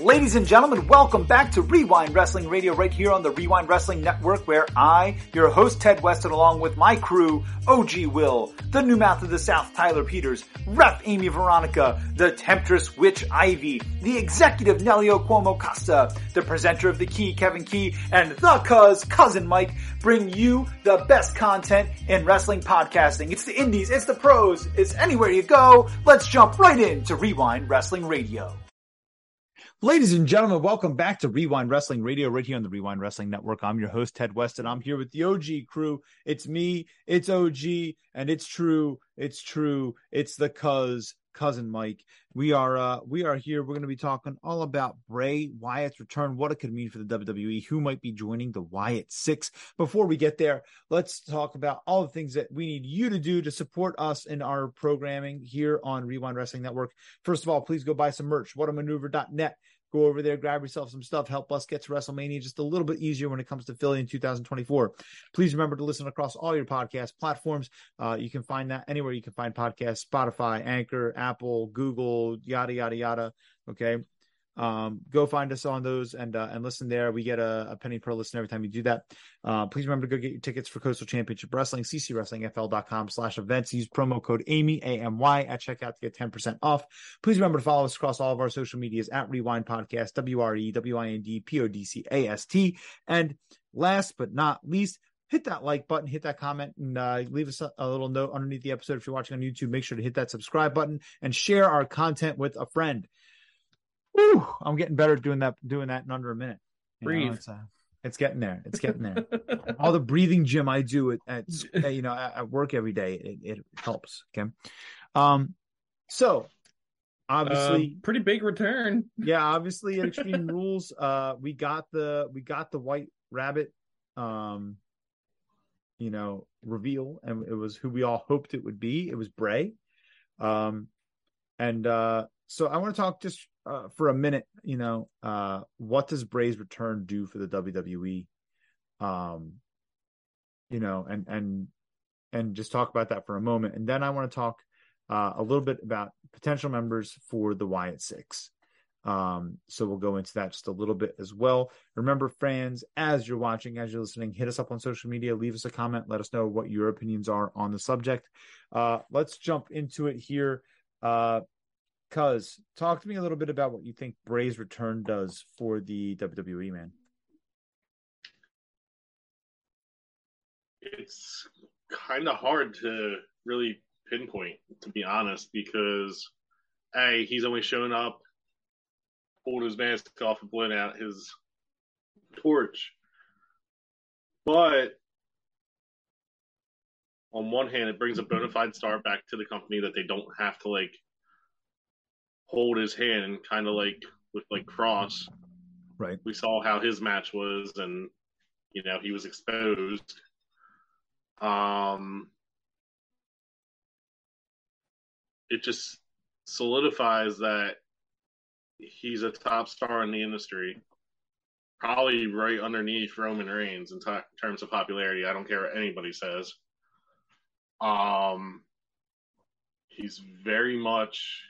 Ladies and gentlemen, welcome back to Wre-Wind Wrestling Radio right here on the Wre-Wind Wrestling Network where I, your host Ted Weston, along with my crew, OG Will, the new mouth of the South Tyler Peters, Ref Amy Veronica, the Temptress Witch Ivy, the executive Nelio Cuomo Costa, the presenter of The Key Kevin Key, and the cuz cousin Mike bring you the best content in wrestling podcasting. It's the indies, it's the pros, it's anywhere you go. Let's jump right into Wre-Wind Wrestling Radio. Ladies and gentlemen, welcome back to Wre-Wind Wrestling Radio right here on the Wre-Wind Wrestling Network. I'm your host, Ted Weston. I'm here with the OG crew. It's me, it's OG, and it's true, it's true, it's the cuz cousin Mike. We are uh we are here. We're going to be talking all about Bray Wyatt's return, what it could mean for the WWE, who might be joining the Wyatt Six. Before we get there, let's talk about all the things that we need you to do to support us in our programming here on Wre-Wind Wrestling Network. First of all, please go buy some merch. Whatamaneuver.net go over there, grab yourself some stuff, help us get to WrestleMania just a little bit easier when it comes to Philly in 2024. Please remember to listen across all your podcast platforms. Uh, you can find that anywhere you can find podcasts Spotify, Anchor, Apple, Google, yada, yada, yada. Okay. Um, go find us on those and uh, and listen there. We get a, a, penny per listen every time you do that. Uh, please remember to go get your tickets for Coastal Championship Wrestling, ccwrestlingfl.com slash events. Use promo code AMY, A-M-Y at checkout to get 10% off. Please remember to follow us across all of our social medias at Rewind Podcast, W-R-E-W-I-N-D-P-O-D-C-A-S-T. And last but not least, hit that like button, hit that comment, and uh, leave us a, a, little note underneath the episode. If you're watching on YouTube, make sure to hit that subscribe button and share our content with a friend. Whew, I'm getting better at doing that doing that in under a minute. You Breathe. Know, it's, uh, it's, getting there. It's getting there. All the breathing gym I do at, at you know at, work every day it, it, helps. Okay. Um. So obviously uh, pretty big return. Yeah, obviously at Extreme Rules, uh, we got the we got the White Rabbit, um, you know, reveal, and it was who we all hoped it would be. It was Bray, um, and uh, so I want to talk just uh, for a minute, you know, uh, what does Bray's return do for the WWE? Um, you know, and and and just talk about that for a moment, and then I want to talk uh, a little bit about potential members for the Wyatt Six. Um, so we'll go into that just a little bit as well. Remember, friends, as you're watching, as you're listening, hit us up on social media, leave us a comment, let us know what your opinions are on the subject. Uh, let's jump into it here. Uh, Cuz, talk to me a little bit about what you think Bray's return does for the WWE, man. It's kind of hard to really pinpoint, to be honest, because A, he's only shown up, pulled his mask off, and blown out his torch. But on one hand, it brings a bona fide star back to the company that they don't have to like hold his hand and kind of like with like Kross. Right. We saw how his match was, and you know he was exposed. Um, it just solidifies that he's a top star in the industry, probably right underneath Roman Reigns in t- terms of popularity. I don't care what anybody says. Um, he's very much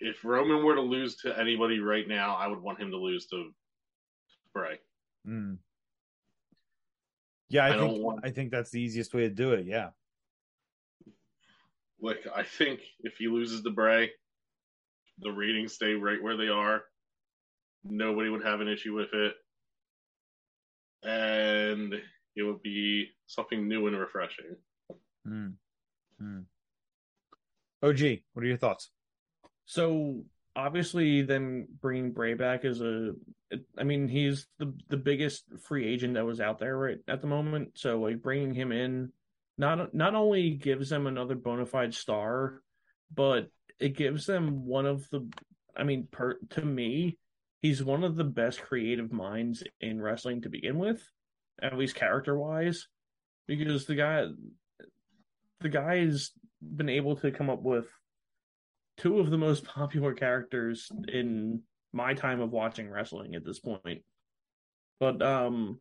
if Roman were to lose to anybody right now, I would want him to lose to Bray. Mm. Yeah, I, I think want... I think that's the easiest way to do it. Yeah. Like I think if he loses to Bray, the ratings stay right where they are. Nobody would have an issue with it, and it would be something new and refreshing. Mm. Mm. OG, what are your thoughts? So obviously, them bringing Bray back is a. I mean, he's the the biggest free agent that was out there right at the moment. So like bringing him in, not not only gives them another bona fide star, but it gives them one of the. I mean, per to me, he's one of the best creative minds in wrestling to begin with, at least character wise, because the guy, the guy's been able to come up with two of the most popular characters in my time of watching wrestling at this point. But um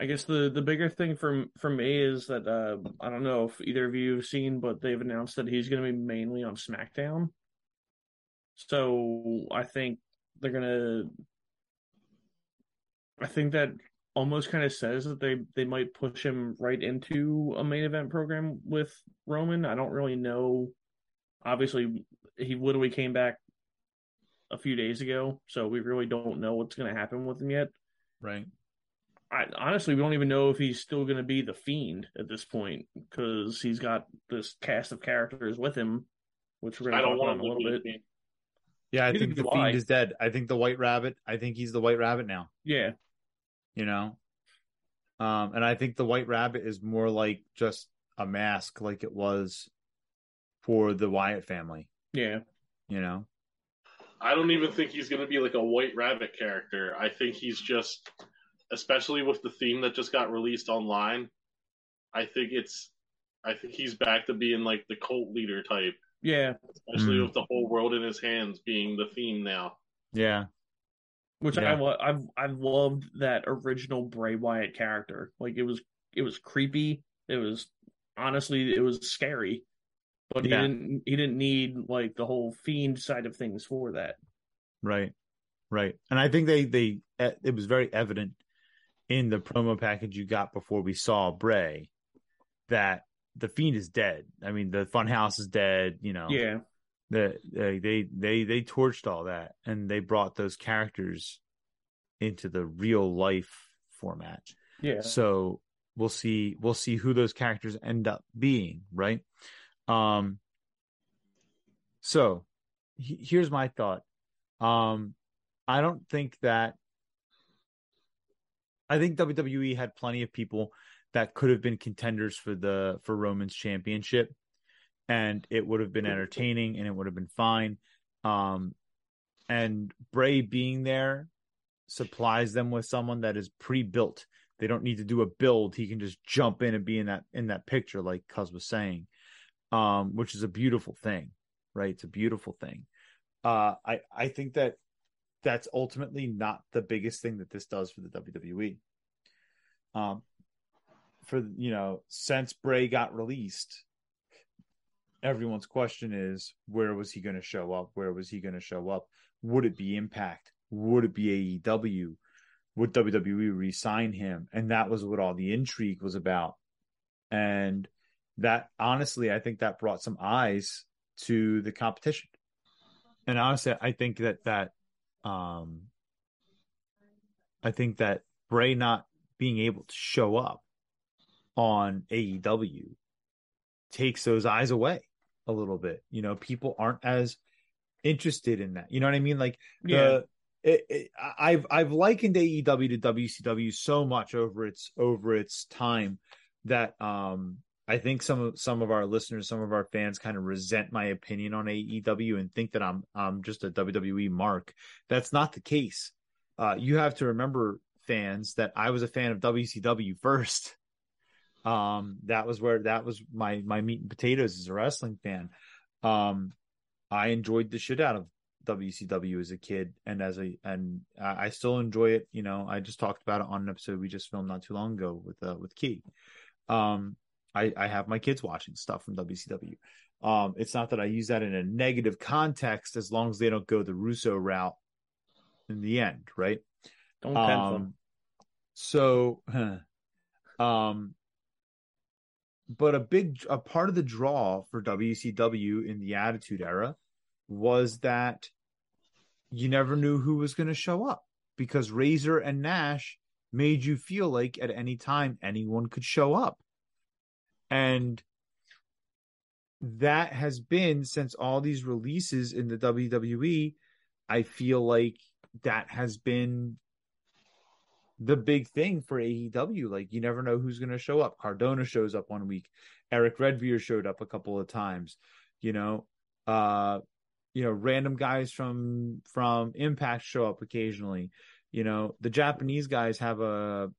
I guess the the bigger thing for for me is that uh I don't know if either of you have seen but they've announced that he's going to be mainly on SmackDown. So I think they're gonna. I think that almost kind of says that they they might push him right into a main event program with Roman. I don't really know. Obviously, he literally came back a few days ago, so we really don't know what's going to happen with him yet. Right. I honestly we don't even know if he's still going to be the fiend at this point because he's got this cast of characters with him, which we're going to talk about in a little bit. Yeah, I Neither think the fiend I. is dead. I think the White Rabbit. I think he's the White Rabbit now. Yeah, You know, um, and I think the White Rabbit is more like just a mask, like it was for the Wyatt family. yeah, You know. I don't even think he's going to be like a White Rabbit character. I think he's just, especially with the theme that just got released online. I think it's, I think he's back to being like the cult leader type, yeah. especially Mm. with the whole world in his hands being the theme now. Yeah. Which Yeah. I lo- I've I've loved that original Bray Wyatt character. Like it was it was creepy. It was honestly it was scary, but Yeah. he didn't he didn't need like the whole fiend side of things for that. Right. Right. And I think they they eh, it was very evident in the promo package you got before we saw Bray that the fiend is dead. I mean, the funhouse is dead, you know. Yeah, the they they they they torched all that and they brought those characters into the real life format. yeah. So we'll see we'll see who those characters end up being, right? Um so he- here's my thought. Um I don't think that I think WWE had plenty of people that could have been contenders for the for Roman's championship and it would have been entertaining and it would have been fine. Um and Bray being there supplies them with someone that is pre-built. They don't need to do a build. He can just jump in and be in that in that picture, like Cuz was saying, um, which is a beautiful thing, right? It's a beautiful thing. Uh, I I think that that's ultimately not the biggest thing that this does for the WWE. Um, for you know, since Bray got released, everyone's question is where was he going to show up? Where was he going to show up? Would it be Impact? Would it be AEW? Would WWE re-sign him? And that was what all the intrigue was about. And that honestly, I think that brought some eyes to the competition. And honestly, I think that that um I think that Bray not being able to show up on AEW takes those eyes away a little bit. You know, people aren't as interested in that. You know what I mean? Like Yeah. it, it, I've I've likened AEW to WCW so much over its over its time that um I think some of some of our listeners, some of our fans kind of resent my opinion on AEW and think that I'm I'm just a WWE mark. That's not the case. Uh, you have to remember, fans, that I was a fan of WCW first. Um, that was where that was my my meat and potatoes as a wrestling fan. Um, I enjoyed the shit out of WCW as a kid and as a and I still enjoy it. You know, I just talked about it on an episode we just filmed not too long ago with uh, with Key. Um, I I have my kids watching stuff from WCW. Um, it's not that I use that in a negative context as long as they don't go the Russo route in the end, right? Don't tempt them. Um, so, um, but a big a part of the draw for WCW in the Attitude Era was that you never knew who was going to show up because Razor and Nash made you feel like at any time anyone could show up, and that has been since all these releases in the WWE. I feel like that has been the big thing for AEW. Like you never know who's going to show up. Cardona shows up one week. Eric Redbeard showed up a couple of times. You know, uh, you know, random guys from from Impact show up occasionally. You know, the Japanese guys have a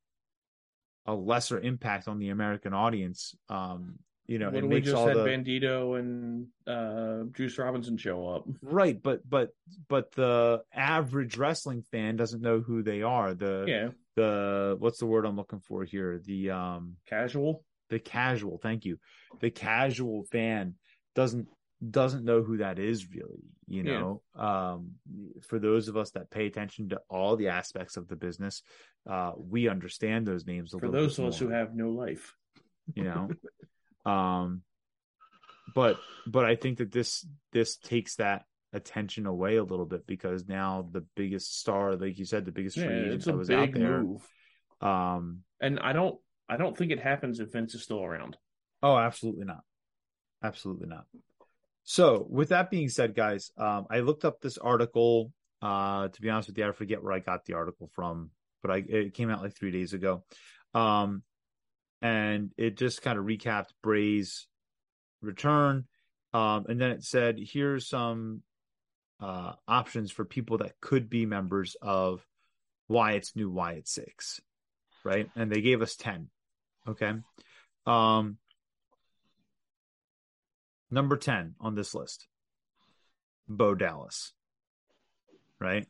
a lesser impact on the American audience. Um, you know, do we makes just all had the Bandido and uh, Juice Robinson show up. right, but but but the average wrestling fan doesn't know who they are. The Yeah, the what's the word I'm looking for here? The um casual. the casual, thank you. The casual fan doesn't doesn't know who that is really. You Yeah. know, um, for those of us that pay attention to all the aspects of the business, uh, we understand those names a For those of us who have no life. you know. um, but but I think that this this takes that attention away a little bit because now the biggest star, like you said, the biggest Yeah, free agent that was out there. move. Um, And I don't I don't think it happens if Vince is still around. Oh, absolutely not. Absolutely not. So, with that being said, guys, um, I looked up this article. Uh, to be honest with you, I forget where I got the article from, but I it came out like three days ago. Um, and it just kind of recapped Bray's return. Um, and then it said, here's some uh options for people that could be members of Wyatt's new Wyatt Six, right? And they gave us 10. Okay. Um, number 10 on this list, Bo Dallas, right?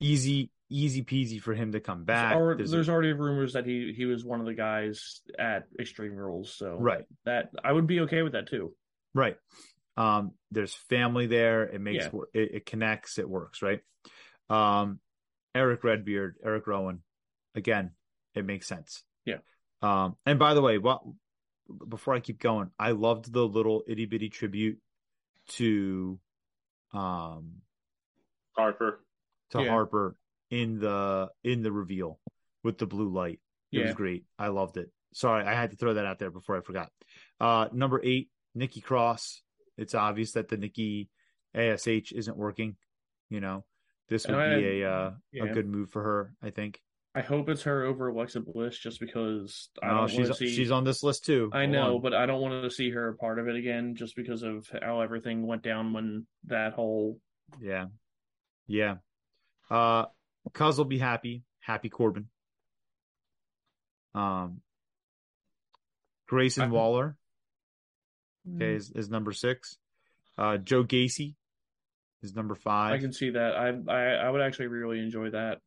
Easy, easy peasy for him to come back. There's there's, a- already rumors that he he was one of the guys at Extreme Rules, so right, that I would be okay with that too. right. Um, there's family there. It makes Yeah. it, it connects. It works, right? Um, Eric Redbeard, Eric Rowan, again, it makes sense. Yeah. Um, and by the way, what before I keep going, I loved the little itty bitty tribute to um Harper. to Yeah. Harper in the in the reveal with the blue light. It was great. I loved it. Sorry, I had to throw that out there before I forgot. Uh number eight, Nikki Cross. It's obvious that the Nikki ASH isn't working. You know, this would And I- be a uh, yeah. a good move for her. I think. I hope it's her over Alexa Bliss, just because I No, don't she's want to see. she's on this list too. I Hold know, on. but I don't want to see her a part of it again, just because of how everything went down when that whole. yeah, yeah. Uh, Cuz will be happy. Happy Corbin. Um, Grayson I- Waller. Okay, is, is number six. Uh, Joe Gacy is number five. I can see that. I I I would actually really enjoy that.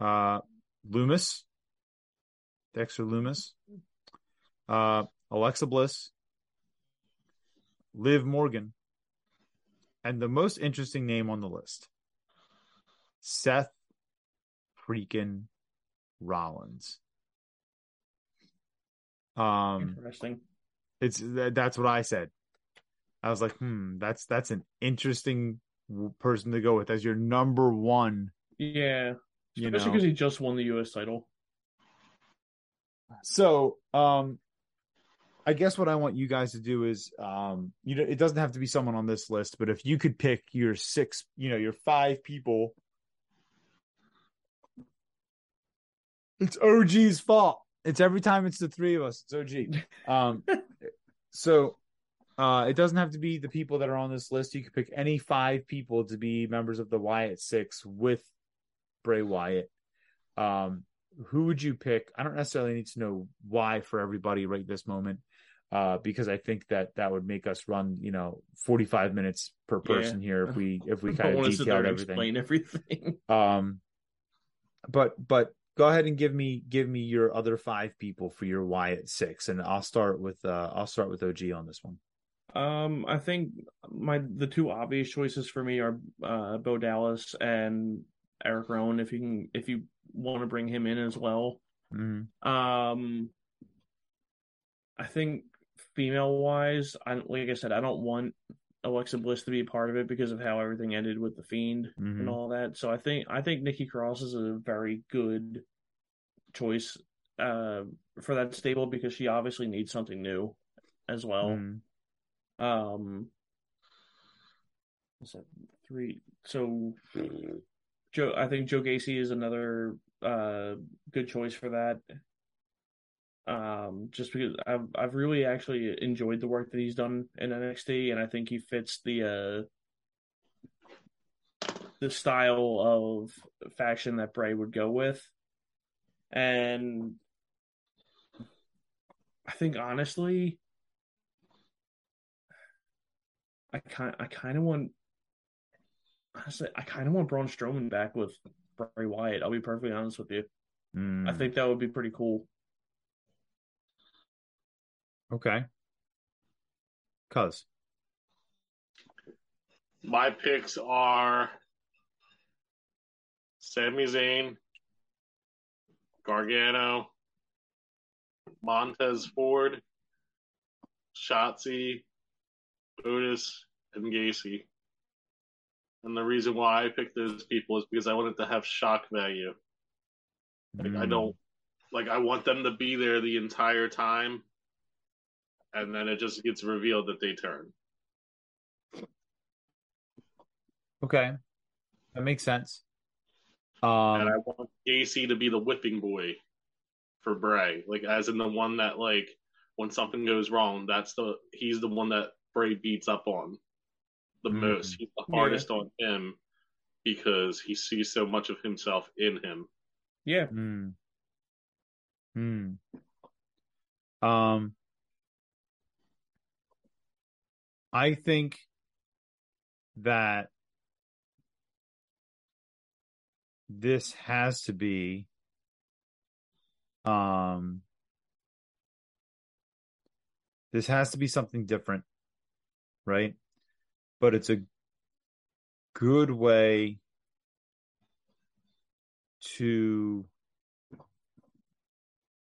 Uh, Lumis, Dexter Lumis. Uh, Alexa Bliss, Liv Morgan, and the most interesting name on the list, Seth freaking Rollins. Um, Interesting. it's that's what I said. I was like, hmm, that's that's an interesting person to go with as your number one. Yeah, You especially know, because he just won the U.S. title. so um, I guess what I want you guys to do is, um, you know, it doesn't have to be someone on this list, but if you could pick your six, you know, your five people, it's OG's fault. It's every time it's the three of us. It's OG. Um, so uh, it doesn't have to be the people that are on this list. You could pick any five people to be members of the Wyatt Six with Bray Wyatt. Um, who would you pick? I don't necessarily need to know why for everybody right this moment, uh, because I think that that would make us run, you know, forty five minutes per Yeah. person here if we if we kind of want sit there detailed everything. explain everything. Um, but but go ahead and give me give me your other five people for your Wyatt six, and I'll start with uh I'll start with OG on this one. Um, I think my the two obvious choices for me are uh, Bo Dallas and Eric Rowan. If you can, if you want to bring him in as well. Mm-hmm. Um, I think female wise, I like I said, I don't want Alexa Bliss to be a part of it because of how everything ended with the Fiend Mhm. and all that. So I think I think Nikki Cross is a very good choice uh, for that stable because she obviously needs something new as well. Mhm. Um, what's that? Three. So, Joe, I think Joe Gacy is another uh good choice for that. Um, just because I've I've really actually enjoyed the work that he's done in NXT, and I think he fits the uh the style of faction that Bray would go with, and I think honestly. I kind I kind of want honestly I kind of want Braun Strowman back with Bray Wyatt. I'll be perfectly honest with you. I Mm. think that would be pretty cool. Okay. Cuz My picks are Sami Zayn, Gargano, Montez Ford, Shotzi, Otis, and Gacy. And the reason why I picked those people is because I wanted to have shock value. Like I Mm. don't like I want them to be there the entire time, and then it just gets revealed that they turn. Okay, that makes sense. and Um, I want Gacy to be the whipping boy for Bray, like as in the one that like when something goes wrong, that's the he's the one that Bray beats up on the Mm. most. He's the Yeah. hardest on him because he sees so much of himself in him. Yeah, hmm. Hmm. Um, I think that this has to be um this has to be something different right but it's a good way to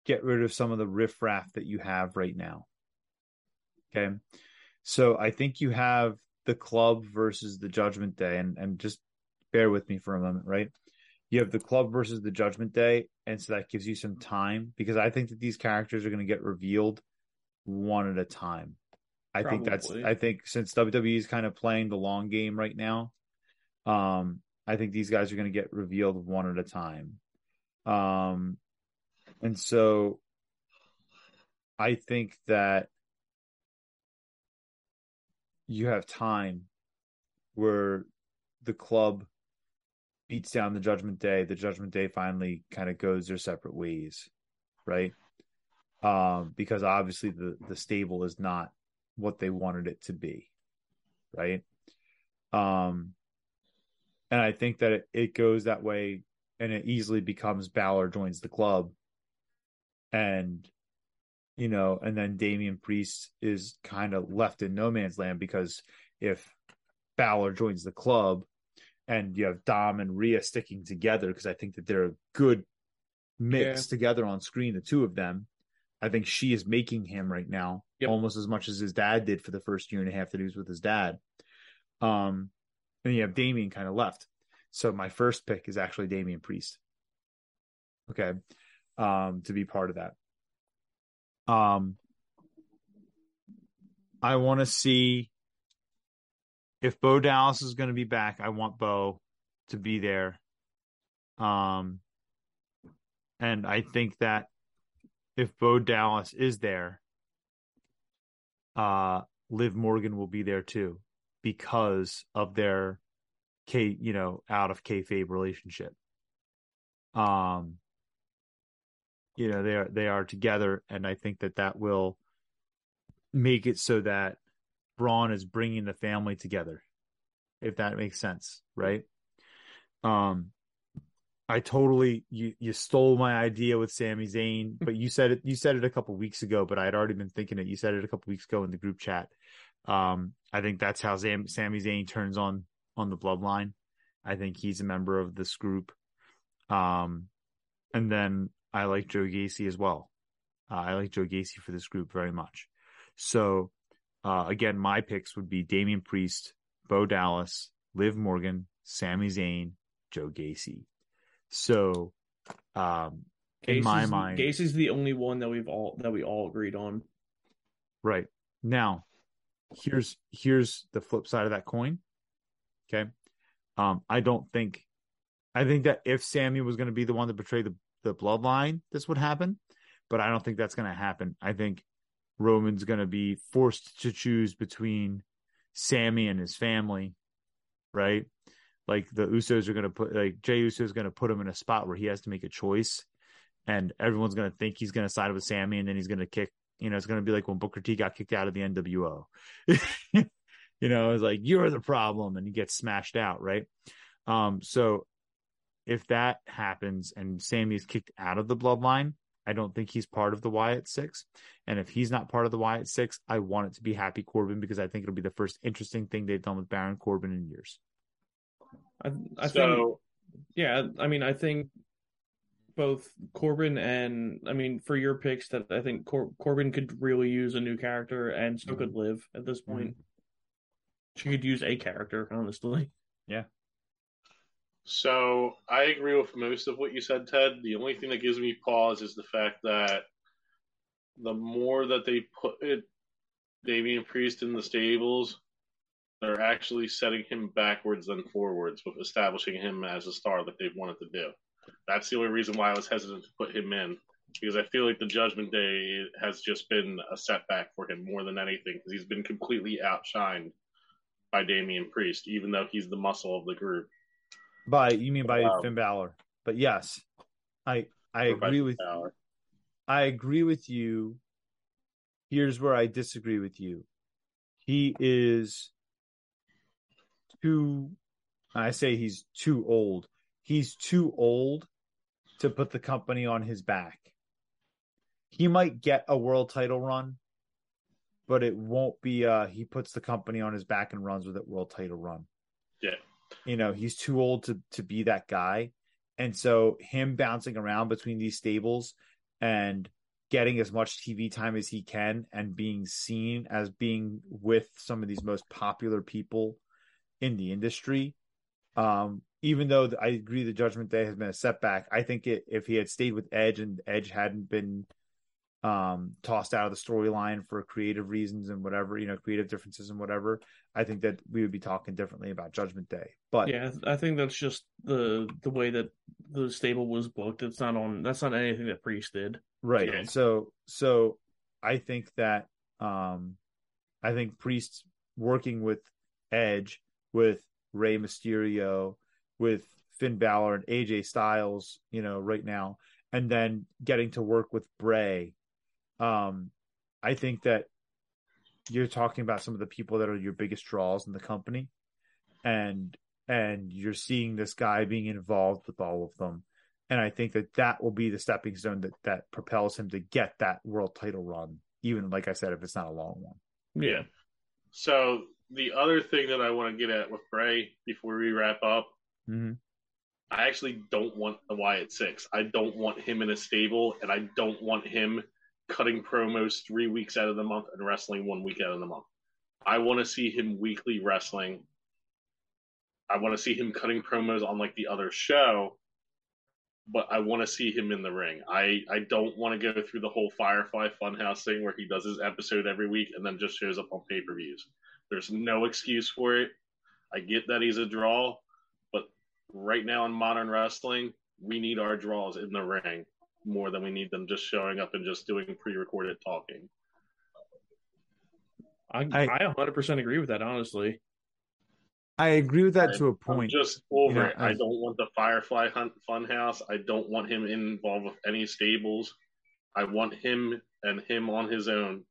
get rid of some of the riffraff that you have right now. Okay? So i think you have the club versus the judgment day and and just bear with me for a moment right? You have the club versus the judgment day and so that gives you some time because i think that these characters are going to get revealed one at a time i think that's i think since wwe is kind of playing the long game right now um i think these guys are going to get revealed one at a time. Um and so i think that you have time where the club beats down the judgment day the judgment day finally kind of goes their separate ways right? Um because obviously the the stable is not what they wanted it to be right? Um and i think that it, it goes that way and it easily becomes Balor joins the club. And you know and then Damian Priest is kind of left in no man's land because if Balor joins the club and you have Dom and Rhea sticking together because I think that they're a good mix Yeah. together on screen the two of them I think she is making him right now Yep. almost as much as his dad did for the first year and a half that he was with his dad um and you have Damian kind of left so my first pick is actually Damian Priest. Okay. Um, to be part of that. Um, I want to see if Bo Dallas is going to be back. I want Bo to be there. Um, and I think that if Bo Dallas is there, uh, Liv Morgan will be there too because of their K, you know, out of kayfabe relationship. Um, you know, they are they are together, and I think that that will make it so that Braun is bringing the family together, if that makes sense, right? Um, I totally you you stole my idea with Sami Zayn, but you said it you said it a couple weeks ago, but I had already been thinking it. You said it a couple weeks ago in the group chat. Um, I think that's how Sam, Sami Zayn turns on on the bloodline. I think he's a member of this group. Um, and then I like Joe Gacy as well. Uh, I like Joe Gacy for this group very much. So, uh, again, my picks would be Damian Priest, Bo Dallas, Liv Morgan, Sami Zayn, Joe Gacy. So, um, in my Gacy's- mind, Gacy's the only one that we've all that we all agreed on. Right. Now, here's here's the flip side of that coin. Okay. Um, I don't think I think that if Sami was going to be the one to betray the, the bloodline, this would happen. But I don't think that's going to happen. I think Roman's going to be forced to choose between Sami and his family, right? Like the Usos are going to put, like Jay Uso is going to put him in a spot where he has to make a choice, and everyone's going to think he's going to side with Sami, and then he's going to kick. You know, it's going to be like when Booker T got kicked out of the NWO. you know, it's like you're the problem, and he gets smashed out, right? Um, so if that happens and Sami is kicked out of the bloodline, I don't think he's part of the Wyatt Six. And if he's not part of the Wyatt Six, I want it to be Happy Corbin because I think it'll be the first interesting thing they've done with Baron Corbin in years. I, I so think, yeah, I mean, I think both Corbin and I mean, for your picks, that I think Cor- Corbin could really use a new character, and so could mm-hmm. Liv at this mm-hmm. point. She could use a character, honestly. Yeah. So I agree with most of what you said, Ted. The only thing that gives me pause is the fact that the more that they put it, Damian Priest in the stables, they're actually setting him backwards than forwards with establishing him as a star that they've wanted to do. That's the only reason why I was hesitant to put him in because I feel like the Judgment Day has just been a setback for him more than anything because he's been completely outshined by Damian Priest, even though he's the muscle of the group. By you mean by Wow. Finn Balor? But yes, I I agree with Balor. I agree with you. Here's where I disagree with you. He is too I say he's too old. He's too old to put the company on his back. He might get a world title run, but it won't be uh he puts the company on his back and runs with it world title run. Yeah. You know, he's too old to to be that guy. And so him bouncing around between these stables and getting as much TV time as he can and being seen as being with some of these most popular people in the industry. Um, even though I agree the Judgment Day has been a setback, I think it, if he had stayed with Edge and Edge hadn't been um, tossed out of the storyline for creative reasons and whatever, you know, creative differences and whatever, I think that we would be talking differently about Judgment Day. But Yeah, I think that's just the the way that the stable was booked. It's not on. That's not anything that Priest did. Right. Yeah. So so I think that um I think Priest working with Edge, with Rey Mysterio, with Finn Balor and AJ Styles, you know, right now, and then getting to work with Bray. Um I think that you're talking about some of the people that are your biggest draws in the company and and you're seeing this guy being involved with all of them and I think that that will be the stepping stone that that propels him to get that world title run. Even like I said, if it's not a long one. Yeah, So the other thing that I want to get at with Bray before we wrap up, Mm-hmm. I actually don't want the Wyatt Six. I don't want him in a stable, and I don't want him cutting promos three weeks out of the month and wrestling one week out of the month. I want to see him weekly wrestling. I want to see him cutting promos on like the other show, but I want to see him in the ring. I, I don't want to go through the whole Firefly Funhouse thing where he does his episode every week and then just shows up on pay per views. There's no excuse for it. I get that he's a draw, but right now in modern wrestling, we need our draws in the ring more than we need them just showing up and just doing pre-recorded talking. I I- I 100% agree with that. Honestly, I agree with that I- to a I'm point. just over You know, it. I I- don't want the Firefly Hunt Funhouse. I don't want him involved with any stables. I want him and him on his own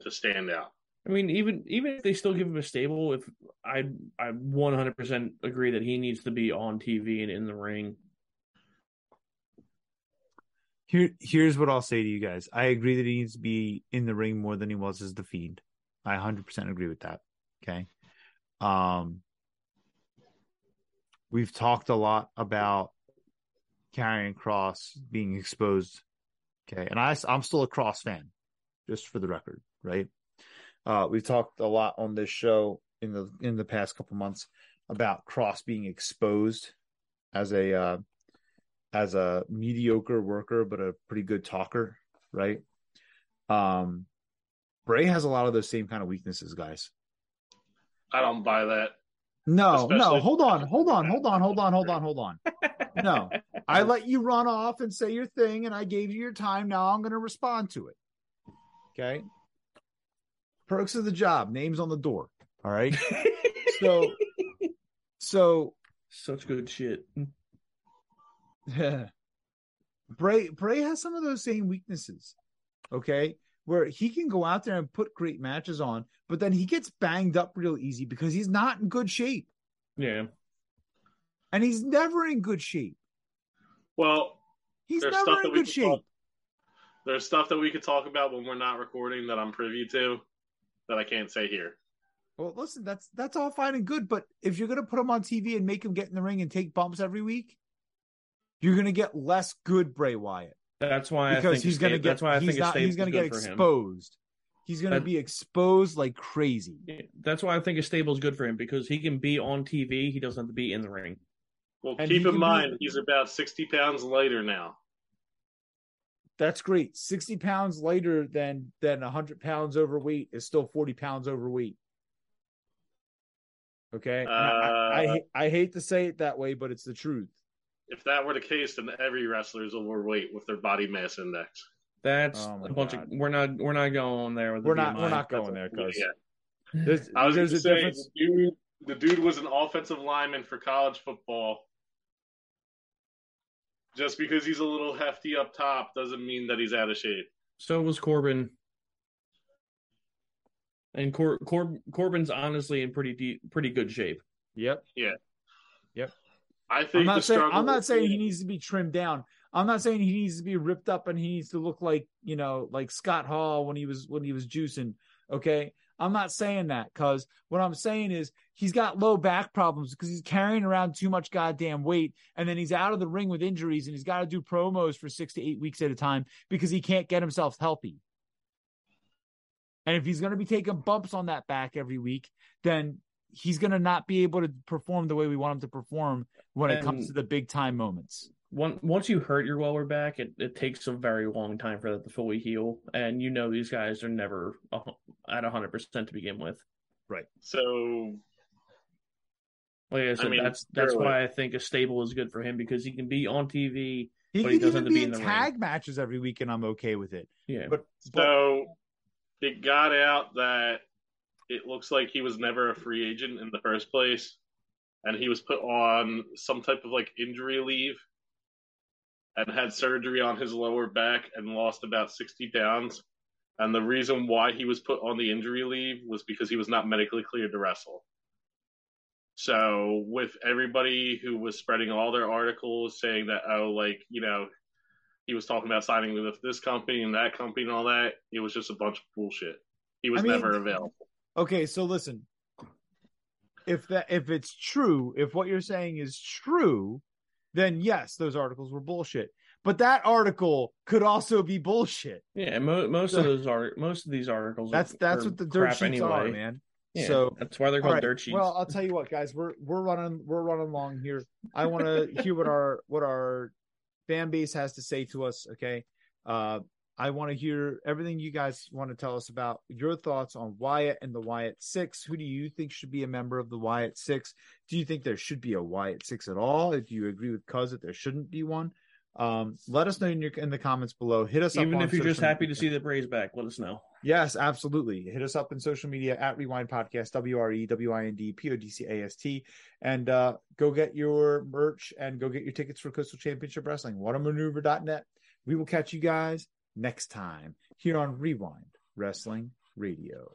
to stand out. I mean, even even if they still give him a stable, if I I 100% agree that he needs to be on TV and in the ring. Here, here's what I'll say to you guys. I agree that he needs to be in the ring more than he was as the Fiend. I 100% agree with that. Okay. Um, we've talked a lot about Karrion Kross being exposed. Okay, and I, I'm still a Kross fan, just for the record, right? Uh, we've talked a lot on this show in the in the past couple months about Kross being exposed as a uh, as a mediocre worker but a pretty good talker, right? Um, Bray has a lot of those same kind of weaknesses, guys. I don't buy that. No, no, hold on, hold on, hold on, hold on, hold on, hold on. No, I let you run off and say your thing, and I gave you your time. Now I'm going to respond to it. Okay. Perks of the job, names on the door. All right. So, so Such good shit. Bray Bray has some of those same weaknesses. Okay. Where he can go out there and put great matches on, but then he gets banged up real easy because he's not in good shape. Yeah, And he's never in good shape. Well, He's There's never stuff in that we good shape. talk- there's stuff that we could talk about when we're not recording that I'm privy to that I can't say here. Well, listen, that's that's all fine and good, but if you're gonna put him on TV and make him get in the ring and take bumps every week, you're gonna get less good Bray Wyatt. That's why because I think he's gonna get. That's why I he's think not, he's gonna get exposed. He's gonna That- be exposed like crazy. That's why I think a stable is good for him because he can be on TV. He doesn't have to be in the ring. Well, And keep in mind be- he's about 60 pounds lighter now. That's great. Sixty pounds lighter than than hundred pounds overweight is still forty pounds overweight. Okay, And I, I, Uh, I I hate to say it that way, but it's the truth. If that were the case, then every wrestler is overweight with their body mass index. That's Oh a bunch God. of. We're not. We're not going there with. We're not BMI. we're not going a- there because yeah. I was going there's to a say difference. the dude, the dude was an offensive lineman for college football. Just because he's a little hefty up top doesn't mean that he's out of shape. So was Corbin. And Cor- Cor- Corbin's honestly in pretty deep, pretty good shape. Yep. Yeah. Yep. I think I'm the not saying struggle I'm not saying he needs to be trimmed down. I'm not saying he needs to be ripped up and he needs to look like you know like Scott Hall when he was when he was juicing. Okay, I'm not saying that because what I'm saying is he's got low back problems because he's carrying around too much goddamn weight, and then he's out of the ring with injuries and he's got to do promos for six to eight weeks at a time because he can't get himself healthy. And if he's going to be taking bumps on that back every week, then he's going to not be able to perform the way we want him to perform when it comes to the big time moments. One, once you hurt your lower back, it, it takes a very long time for that to fully heal. And you know these guys are never a at 100% to begin with. Right. So Like I said, mean, that's that's surely. why I think a stable is good for him because he can be on TV. He But he doesn't even have to be be in in the tag matches every week, and I'm okay with it. Yeah. But, but so it got out that it looks like he was never a free agent in the first place, and he was put on some type of like injury leave, and had surgery on his lower back and lost about sixty pounds. And the reason why he was put on the injury leave was because he was not medically cleared to wrestle. So, with everybody who was spreading all their articles saying that, oh, like, you know, he was talking about signing with this company and that company and all that, it was just a bunch of bullshit. He was I mean- never available. okay, so listen. If that if it's true, if what you're saying is true, then yes, those articles were bullshit. But that article could also be bullshit. Yeah, mo- most of those are most of these articles. That's are, that's are what the dirt crap sheets anyway. are, man. Yeah, So that's why they're called right, dirt sheets. Well, I'll tell you what, guys, we're we're running we're running long here. I want to hear what our what our fan base has to say to us. Okay, uh, I want to hear everything you guys want to tell us about your thoughts on Wyatt and the Wyatt Six. Who do you think should be a member of the Wyatt Six? Do you think there should be a Wyatt Six at all? If you agree with Cuz that there shouldn't be one, um, let us know in your in the comments below. Hit us up Even on if you're just happy to see the Braves back, let us know. Yes, absolutely. Hit us up in social media at Rewind Podcast, W R E W I N D P O D C A S T, and uh, go get your merch and go get your tickets for Coastal Championship Wrestling. Whatamaneuver.net. We will catch you guys next time here on Wre-Wind Wrestling Radio.